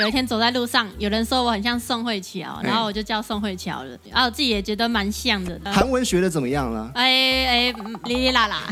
有一天走在路上，有人说我很像宋慧乔，然后我就叫宋慧乔了，然后我自己也觉得蛮像的。韩文学的怎么样了？哎哎，哩哩啦啦，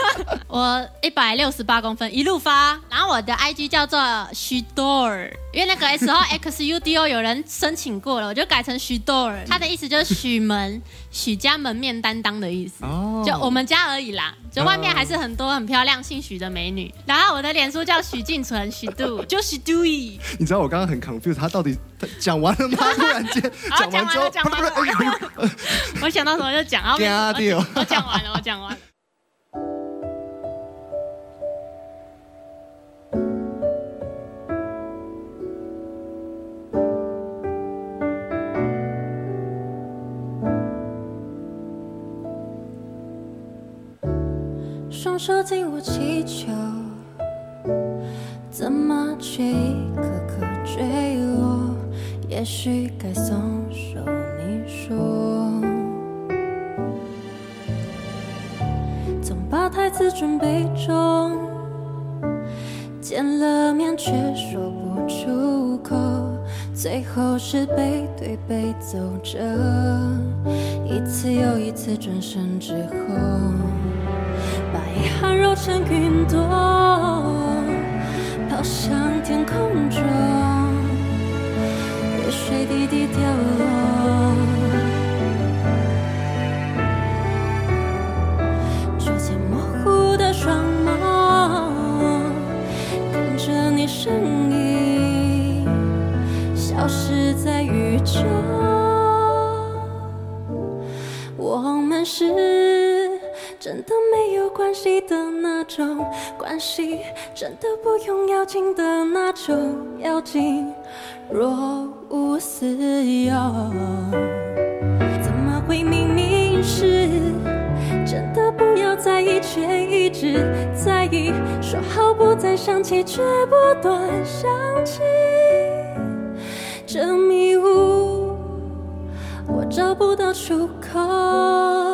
我一百六十八公分，一路发。然后我的 IG 叫做徐多尔，因为那个 S 后 X U D O 有人申请过了，我就改成徐多尔。他的意思就是许门，许家门面担当的意思。哦，就我们家而已啦，就外面还是很多很漂亮姓许的美女。然后我的脸书叫许静纯，许度 就许度。你知道我刚刚很 confused，他到底讲完了吗？突然间讲完之后，我想到什么就讲啊！我讲完了，我讲完。双手紧握气球。怎么却一颗颗坠落？也许该松手，你说。总把台词准备中，见了面却说不出口，最后是背对背走着，一次又一次转身之后，把遗憾揉成云朵。飘向天空中，雨水滴滴掉落，逐渐模糊的双眸，看着你身影消失在宇宙，我们是。真的没关系的那种关系，真的不用要紧的那种要紧，若无似有，怎么会明明是真的不要在意，却一直在意，说好不再想起，却不断想起，这迷雾我找不到出口。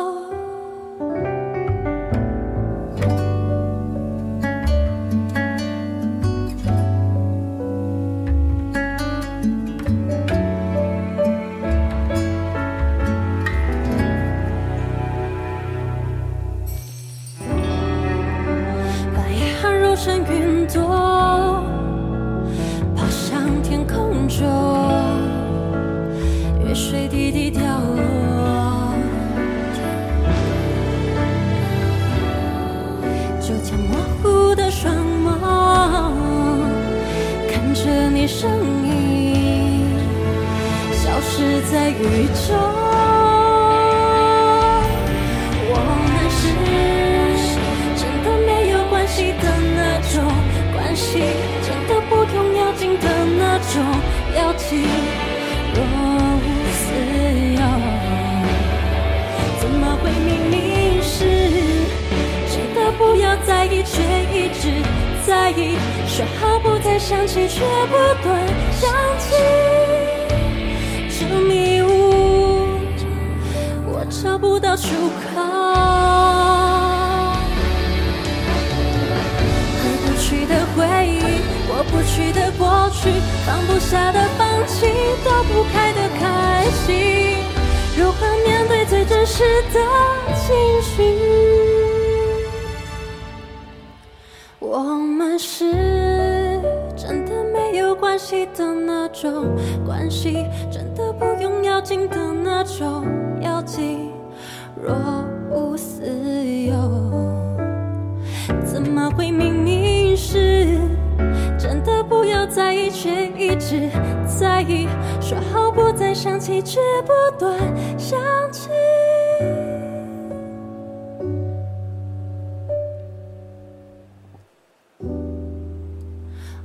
若无自由，怎么会明明是，真的不要在意，却一直在意。说好不再想起，却不断想起。这迷雾，我找不到出口。过不去的过去，放不下的放弃，躲不开的开心，如何面对最真实的情绪？我们是真的没有关系的那种关系，真的不用要紧的那种要紧，若无自有，怎么会明？不要在意却一直在意说好不再想起却不断想起。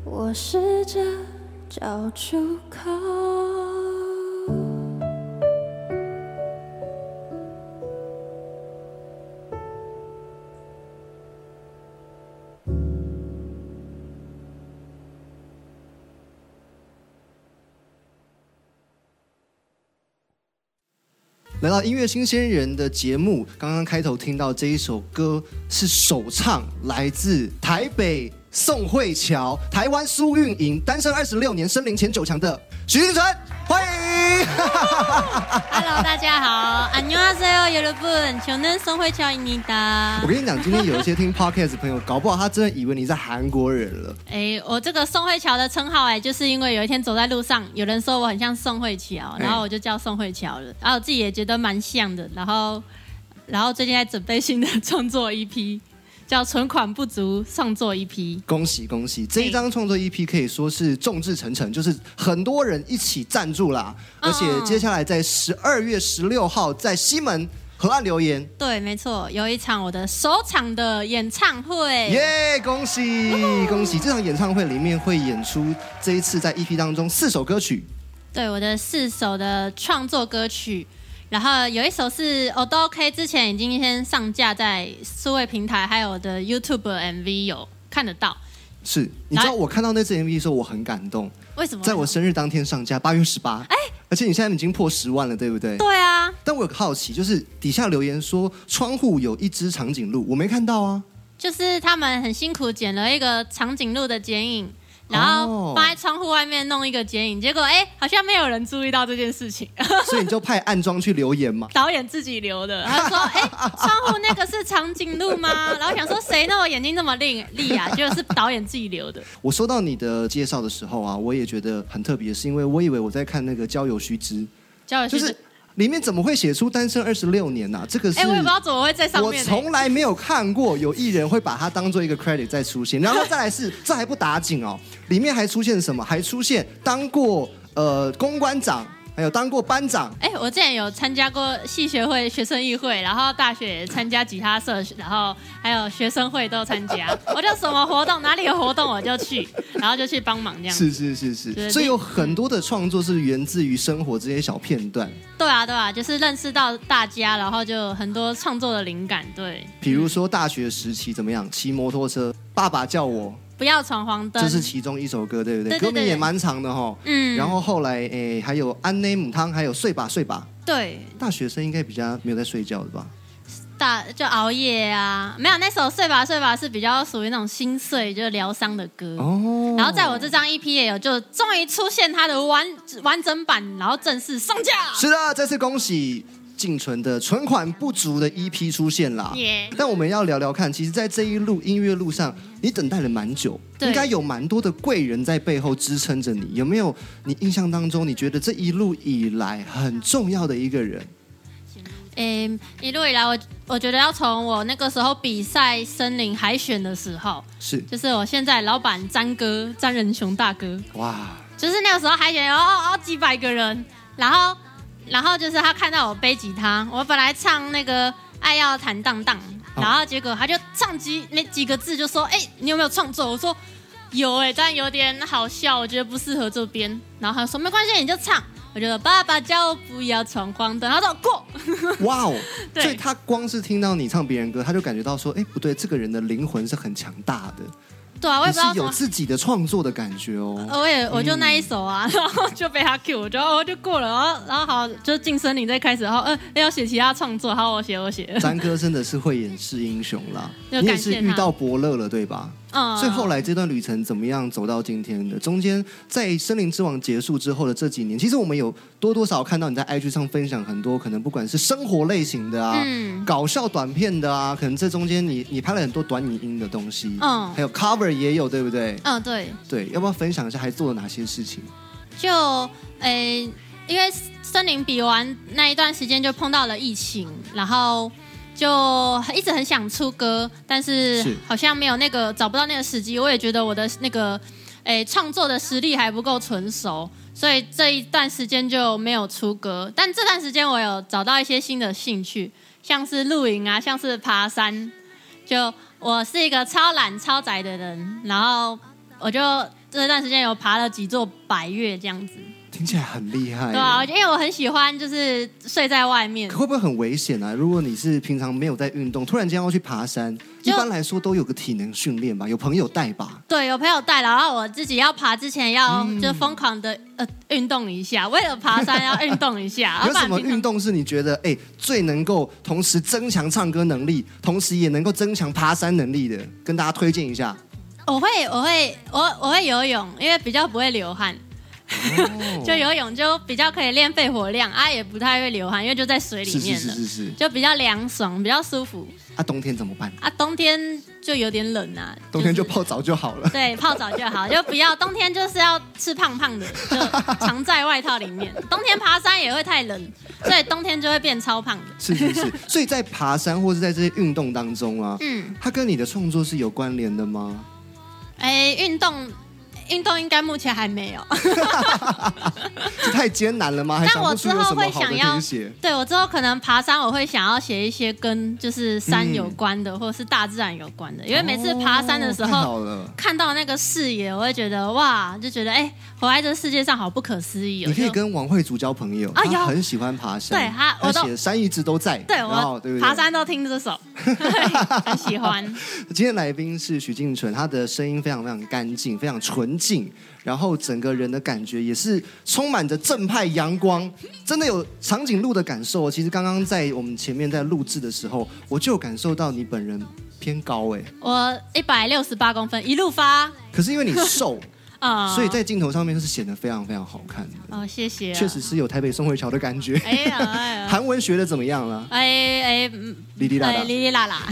我试着找出口。来到音乐新鲜人的节目，刚刚开头听到这一首歌是首唱，来自台北。宋慧乔、台湾苏运莹，单身二十六年，身龄前九强的许金纯，欢迎。Hello，大家好，안녕하세요，여러분，저는宋慧乔입니다 我。跟你讲，今天有一些听 podcast 的朋友，搞不好他真的以为你是韩国人了。哎，我这个宋慧乔的称号，哎，就是因为有一天走在路上，有人说我很像宋慧乔，然后我就叫宋慧乔了，然后我自己也觉得蛮像的，然后，然后最近在准备新的创作 EP， 叫《存款不足》创作 E EP。恭喜恭喜！这一张创作 EP 可以说是众志成城，就是很多人一起赞助啦。而且接下来在十二月十六号在西门河岸留言，对，没错，有一场我的首场的演唱会。耶！恭喜恭喜！这场演唱会里面会演出这一次在 EP 当中四首歌曲，对我的四首的创作歌曲，然后有一首是我都 OK，之前已经先上架在数位平台，还有我的 YouTube MV 有看得到。是你知道我看到那支 MV 的时候我很感动，为什么？在我生日当天上架，八月十八。哎，而且你现在已经破十万了，对不对？对啊，但我有个好奇，就是底下留言说窗户有一只长颈鹿，我没看到啊。就是他们很辛苦剪了一个长颈鹿的剪影，然后哦放在窗户外面弄一个剪影，结果哎，好像没有人注意到这件事情。所以你就派暗装去留言嘛。导演自己留的，他说：“哎、窗户那个是长颈鹿吗？” 然后想说谁那么眼睛那么利利啊？结果是导演自己留的。我收到你的介绍的时候啊，我也觉得很特别，是因为我以为我在看那个交友须知，交友就是里面怎么会写出单身二十六年呐、这个是哎、我也不知道怎么会在上面、欸。从来没有看过有艺人会把它当做一个 credit 再出现，然后再来是 这还不打紧哦，里面还出现什么？还出现当过呃公关长，还有当过班长，哎、我之前有参加过系学会、学生议会，然后大学也参加吉他社，然后还有学生会都参加。我就什么活动，哪里有活动？我就去，然后就去帮忙这样。是是是是，所以有很多的创作是源自于生活这些小片段，对啊，对啊，就是认识到大家，然后就有很多创作的灵感。对，比如说大学时期怎么样，骑摩托车，爸爸叫我，不要闯黄灯。这是其中一首歌，对不对？对对对歌名也蛮长的哈。嗯，然后后来诶，还有安内姆汤，还有睡吧睡吧。对大学生应该比较没有在睡觉的吧？大就熬夜啊，没有那首睡吧睡吧是比较属于那种心碎，就是疗伤的歌。哦。然后在我这张 EP 也有，就终于出现它的完完整版，然后正式上架。是的，这次恭喜静纯的存款不足的 EP 出现啦。耶但我们要聊聊看，其实，在这一路音乐路上，你等待了蛮久，对应该有蛮多的贵人在背后支撑着你。有没有你印象当中，你觉得这一路以来很重要的一个人？诶，一路以来我我觉得要从我那个时候比赛森林海选的时候，是就是我现在老板詹哥詹仁雄大哥，哇，就是那个时候海选有哦哦几百个人，然后然后就是他看到我背吉他，我本来唱那个爱要坦荡荡，哦然后结果他就唱几没几个字就说，哎、你有没有创作？我说有哎、但有点好笑，我觉得不适合这边。然后他说没关系，你就唱。我觉得爸爸叫我不要闯黄灯，他说过。哇哦！对所以他光是听到你唱别人歌，他就感觉到说，哎，不对，这个人的灵魂是很强大的，对啊，我也你是不知道怎么。有自己的创作的感觉哦。我也我就那一首啊，然后就被他 Q，我就哦就过了，然后然后好就进森林再开始，然后呃要写其他创作，好我写我写，詹哥真的是慧眼识英雄啦，你也是遇到伯乐了，对吧？嗯所以后来这段旅程怎么样走到今天的？中间在《森林之王》结束之后的这几年，其实我们有多多少少看到你在 IG 上分享很多可能不管是生活类型的啊、嗯搞笑短片的啊，可能这中间你你拍了很多短影音的东西，嗯还有 cover 也有，对不对？嗯对，对，要不要分享一下还做了哪些事情？就诶、因为森林比完那一段时间就碰到了疫情，然后就一直很想出歌，但是是好像没有那个找不到那个时机。我也觉得我的那个诶创作的实力还不够成熟，所以这一段时间就没有出歌。但这段时间我有找到一些新的兴趣，像是露营啊，像是爬山。就我是一个超懒超宅的人，然后我就这段时间有爬了几座百越这样子。听起来很厉害，对啊，因为我很喜欢就是睡在外面可。会不会很危险啊？如果你是平常没有在运动，突然间要去爬山，一般来说都有个体能训练吧，有朋友带吧。对，有朋友带，然后我自己要爬之前要嗯就疯狂的呃运动一下，为了爬山要运动一下。有什么运动是你觉得哎最能够同时增强唱歌能力，同时也能够增强爬山能力的？跟大家推荐一下。我会我会我我会游泳，因为比较不会流汗。哦 就游泳就比较可以练肺活量啊，也不太会流汗，因为就在水里是是面了，是是是。就比较凉爽，比较舒服啊，冬天怎么办？啊。冬天就有点冷啊，冬天就泡澡就好了。对泡澡就好，就不要冬天就是要吃胖胖的，就藏在外套里面。冬天爬山也会太冷，所以冬天就会变超胖的。是是是，所以在爬山或是在这些运动当中啊，嗯，它跟你的创作是有关联的吗？哎，运动运动应该目前还没有。这太艰难了吗？还但我之后会想要写？对我之后可能爬山，我会想要写一些跟就是山有关的，或者是大自然有关的，因为每次爬山的时候。看到那个视野，我会觉得哇，就觉得哎、活在这世界上好不可思议哦。你可以跟王慧竹交朋友，啊有他很喜欢爬山，对他他我都写山一直都在，对我对对？爬山都听这首，很喜欢。今天来宾是许静纯，他的声音非常非常干净，非常纯净，然后整个人的感觉也是充满着正派阳光，真的有长颈鹿的感受。其实刚刚在我们前面在录制的时候，我就感受到你本人偏高哎，我一百六十八公分，一路发可是因为你瘦，啊，所以在镜头上面是显得非常非常好看的，哦，谢谢啊，确实是有台北宋慧乔的感觉。哎呀哎呀，韩文学的怎么样了？哎哎嗯哩哩啦啦哎。哩哩啦啦，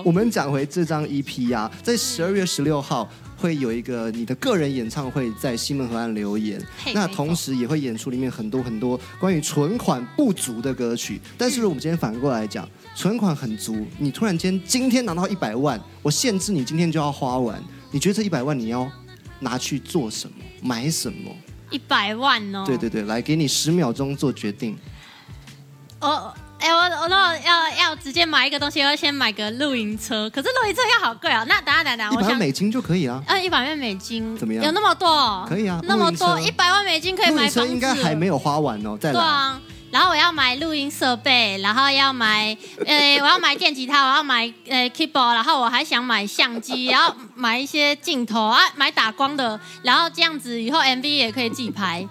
我。们讲回这张 EP 啊，在十二月十六号会有一个你的个人演唱会，在西门河岸留言。那同时也会演出里面很多很多关于存款不足的歌曲。但是如果我们今天反过来讲，存款很足，你突然间今天拿到一百万，我限制你今天就要花完，你觉得这一百万你要拿去做什么？买什么？一百万哦，对对对，来给你十秒钟做决定。哦哎、我我那我要要直接买一个东西，我要先买个露营车，可是露营车要好贵哦。那等下等下等下，一我想，百美金就可以啊。嗯，一百万美金怎么样有那么多？可以啊那么多，一百万美金可以露买房子应该还没有花完哦，再来。对啊。然后我要买录音设备，然后要买，呃，我要买电吉他，我要买呃 keyboard，然后我还想买相机，然后买一些镜头啊，买打光的，然后这样子以后 MV 也可以自己拍，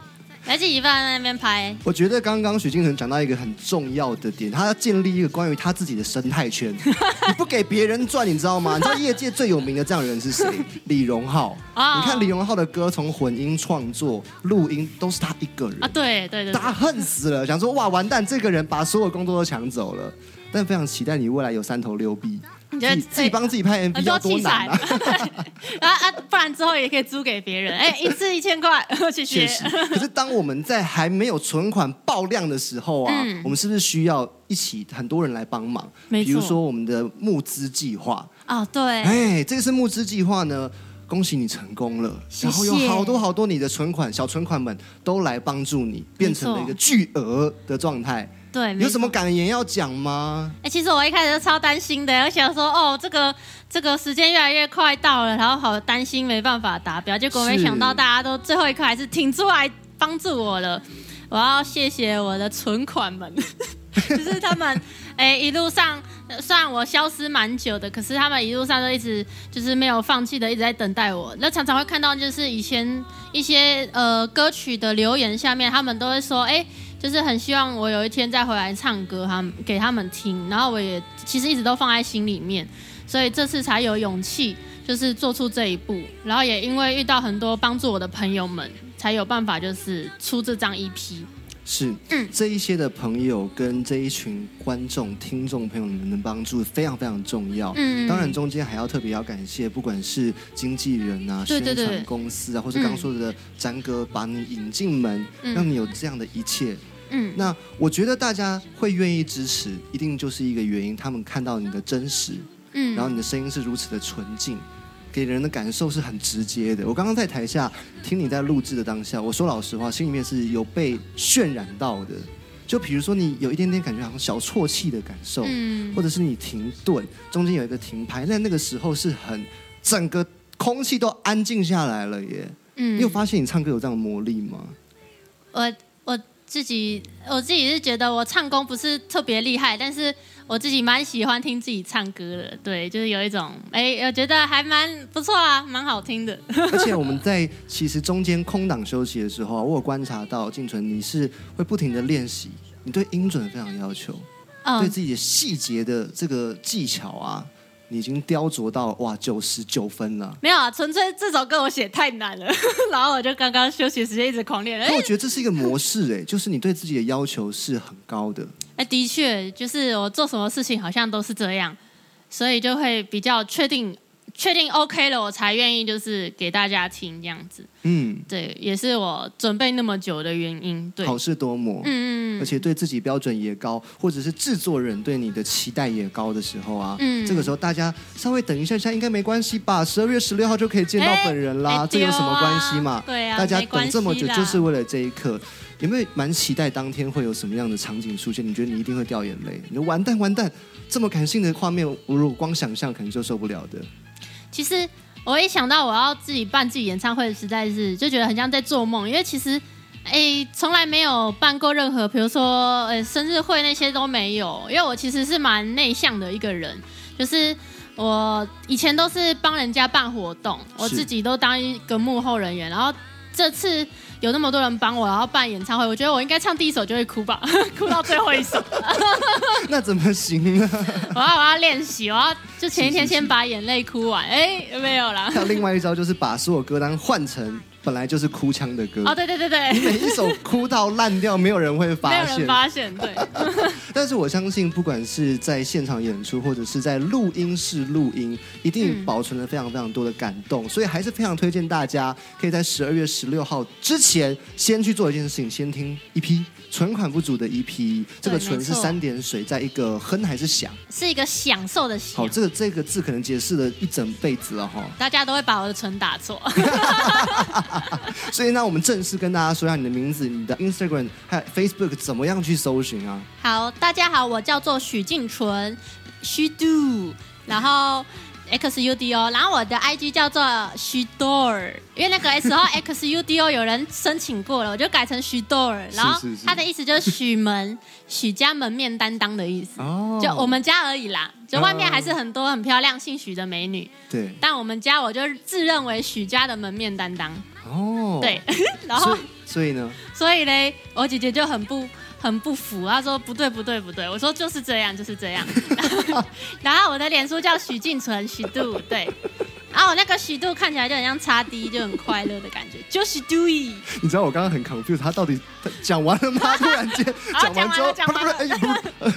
来自己放在那边拍。我觉得刚刚许金城讲到一个很重要的点，他要建立一个关于他自己的生态圈。你不给别人赚，你知道吗？你知道业界最有名的这样的人是谁？李荣浩。哦你看李荣浩的歌，从混音创作、录音都是他一个人啊，，对对对对，大家恨死了，想说哇完蛋，这个人把所有工作都抢走了。但非常期待你未来有三头六臂，你觉得自己帮自己拍 MV 很要多难 啊！，不然之后也可以租给别人，哎，一次一千块，谢谢 可是当我们在还没有存款爆量的时候啊，嗯。我们是不是需要一起很多人来帮忙？没错。比如说我们的募资计划，哦，对，哎，这个是募资计划呢。恭喜你成功了，然后有好多好多你的存款小存款们都来帮助你，变成了一个巨额的状态。对，有什么感言要讲吗？哎、其实我一开始就超担心的，我想说，哦，这个这个时间越来越快到了，然后好担心没办法达标，结果没想到大家都最后一刻还是挺出来帮助我了。我要谢谢我的存款们，就是他们，哎、一路上呃虽然我消失蛮久的，可是他们一路上都一直就是没有放弃的，一直在等待我。那常常会看到就是以前一些呃歌曲的留言下面，他们都会说，哎、就是很希望我有一天再回来唱歌，他们给他们听，然后我也其实一直都放在心里面，所以这次才有勇气，就是做出这一步，然后也因为遇到很多帮助我的朋友们，才有办法就是出这张 EP。是，嗯。这一些的朋友跟这一群观众、听众朋友们的帮助非常非常重要。嗯。当然中间还要特别要感谢，不管是经纪人啊、对对对。宣传公司啊，或者刚刚说的詹哥把你引进门，嗯。让你有这样的一切。嗯，那我觉得大家会愿意支持，一定就是一个原因，他们看到你的真实，嗯。然后你的声音是如此的纯净，给人的感受是很直接的。我刚刚在台下听你在录制的当下，我说老实话，心里面是有被渲染到的。就比如说你有一点点感觉好像小啜泣的感受，嗯或者是你停顿，中间有一个停拍，那那个时候是很整个空气都安静下来了耶。嗯你有发现你唱歌有这样的魔力吗？我我自己我自己是觉得我唱功不是特别厉害，但是我自己蛮喜欢听自己唱歌的，对，就是有一种哎，我觉得还蛮不错啊，蛮好听的。而且我们在其实中间空档休息的时候啊，我有观察到静纯你是会不停的练习，你对音准非常要求，对嗯，自己的细节的这个技巧啊，你已经雕琢到哇九十九分了。没有啊，纯粹这首歌我写太难了，然后我就刚刚休息时间一直狂练。可我觉得这是一个模式，哎，就是你对自己的要求是很高的。哎，的确，就是我做什么事情好像都是这样，所以就会比较确定。确定 OK 了，我才愿意就是给大家听这样子。嗯，对，也是我准备那么久的原因。对，好事多磨。嗯嗯，而且对自己标准也高，或者是制作人对你的期待也高的时候啊，嗯，这个时候大家稍微等一下下应该没关系吧？十二月十六号就可以见到本人啦，这有什么关系嘛？对啊，大家等这么久就是为了这一刻，有没有蛮期待当天会有什么样的场景出现？你觉得你一定会掉眼泪？你说完蛋完蛋，这么感性的画面，我如果光想象可能就受不了的。其实我一想到我要自己办自己演唱会，实在是就觉得很像在做梦。因为其实，哎，从来没有办过任何，比如说，呃，生日会那些都没有。因为我其实是蛮内向的一个人，就是我以前都是帮人家办活动，我自己都当一个幕后人员。然后这次有那么多人帮我，然后办演唱会，我觉得我应该唱第一首就会哭吧，哭到最后一首。那怎么行呢？我要我要练习，我要。就前一天先把眼泪哭完，哎，没有啦。还有另外一招，就是把所有歌单换成本来就是哭腔的歌。哦，对对对对，你每一首哭到烂掉，没有人会发现。没有人发现，对。但是我相信，不管是在现场演出，或者是在录音室录音，一定保存了非常非常多的感动。所以还是非常推荐大家，可以在十二月十六号之前，先去做一件事情，先听一批。存款不足的一批这个“存”是三点水，在一个“哼”还是“响”？是一个享受的“享”。好，这个这个字可能解释了一整辈子了哈。大家都会把我的“存”打错。所以，那我们正式跟大家说一下你的名字、你的 Instagram 还有 Facebook 怎么样去搜寻啊？好，大家好，我叫做许静纯，虚度，然后。X U D O，然后我的 I G 叫做许 door，因为那个时候 X U D O 有人申请过了，我就改成许 door。然后它的意思就是许门，许家门面担当的意思。哦，就我们家而已啦，就外面还是很多很漂亮姓许的美女。对，但我们家我就自认为许家的门面担当。哦，对，然后所以呢？所以嘞，我姐姐就很不。很不服，她说不对不对不对，我说就是这样就是这样。然后我的脸书叫许静纯许度，对。然后我那个许度看起来就很像叉 D，就很快乐的感觉，就是杜 y 你知道我刚刚很 confused，他到底讲完了吗？突然间讲完之后，讲完了，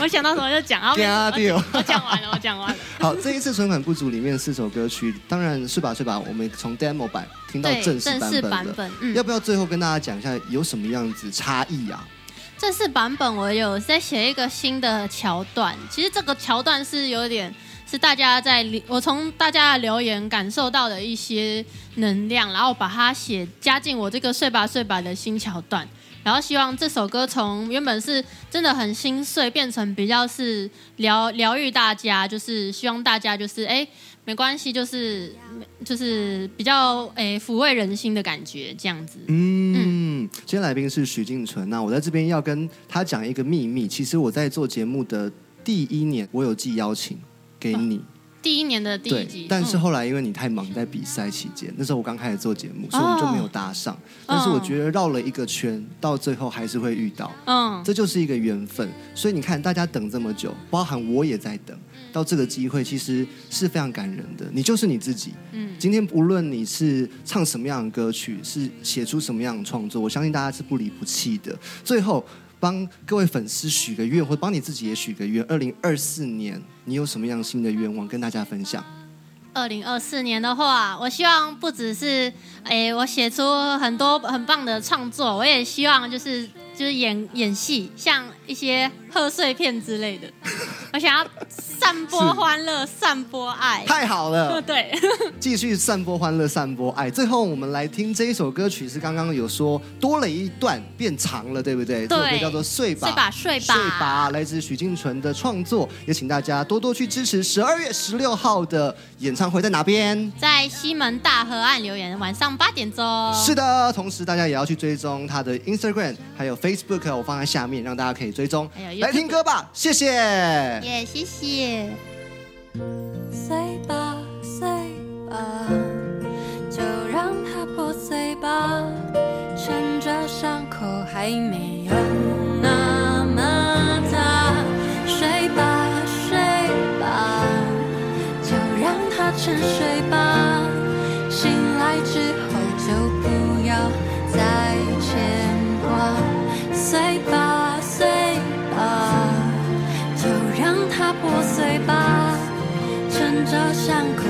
我想到什么就讲啊。我讲完了，我讲完了。好，这一次存款不足里面四首歌曲，当然是吧是吧，我们从 demo 版听到正式版本了。要不要最后跟大家讲一下有什么样子差异啊？正式版本我有在写一个新的桥段，其实这个桥段是有点是大家在我从大家的留言感受到的一些能量，然后把它写加进我这个睡吧睡吧的新桥段，然后希望这首歌从原本是真的很心碎，变成比较是疗疗愈大家，就是希望大家就是哎没关系，就是就是比较哎抚慰人心的感觉这样子，嗯。今天来宾是许静纯，那我在这边要跟他讲一个秘密。其实我在做节目的第一年，我有寄邀请给你。第一年的第一集，但是后来因为你太忙在比赛期间，那时候我刚开始做节目，所以我们就没有搭上。但是我觉得绕了一个圈，到最后还是会遇到。嗯，这就是一个缘分。所以你看，大家等这么久，包含我也在等。到这个机会其实是非常感人的，你就是你自己。嗯，今天无论你是唱什么样的歌曲，是写出什么样的创作，我相信大家是不离不弃的。最后帮各位粉丝许个愿，或帮你自己也许个愿。二零二四年你有什么样新的愿望跟大家分享？二零二四年的话，我希望不只是诶，我写出很多很棒的创作，我也希望就是就是演演戏，像一些贺岁片之类的。我想要散播欢乐，散播爱，太好了。对，继续散播欢乐，散播爱。最后，我们来听这一首歌曲，是刚刚有说多了一段变长了，对不对？这首歌叫做《睡吧睡吧睡吧》，睡吧，来自许静纯的创作，也请大家多多去支持十二月十六号的演唱会，在哪边？在西门大河岸留言，晚上八点钟。是的，同时大家也要去追踪他的 Instagram，还有 Facebook，我放在下面，让大家可以追踪。来听歌吧，谢谢。耶谢谢。碎吧，碎吧，就让它破碎吧，趁着伤口还没。上空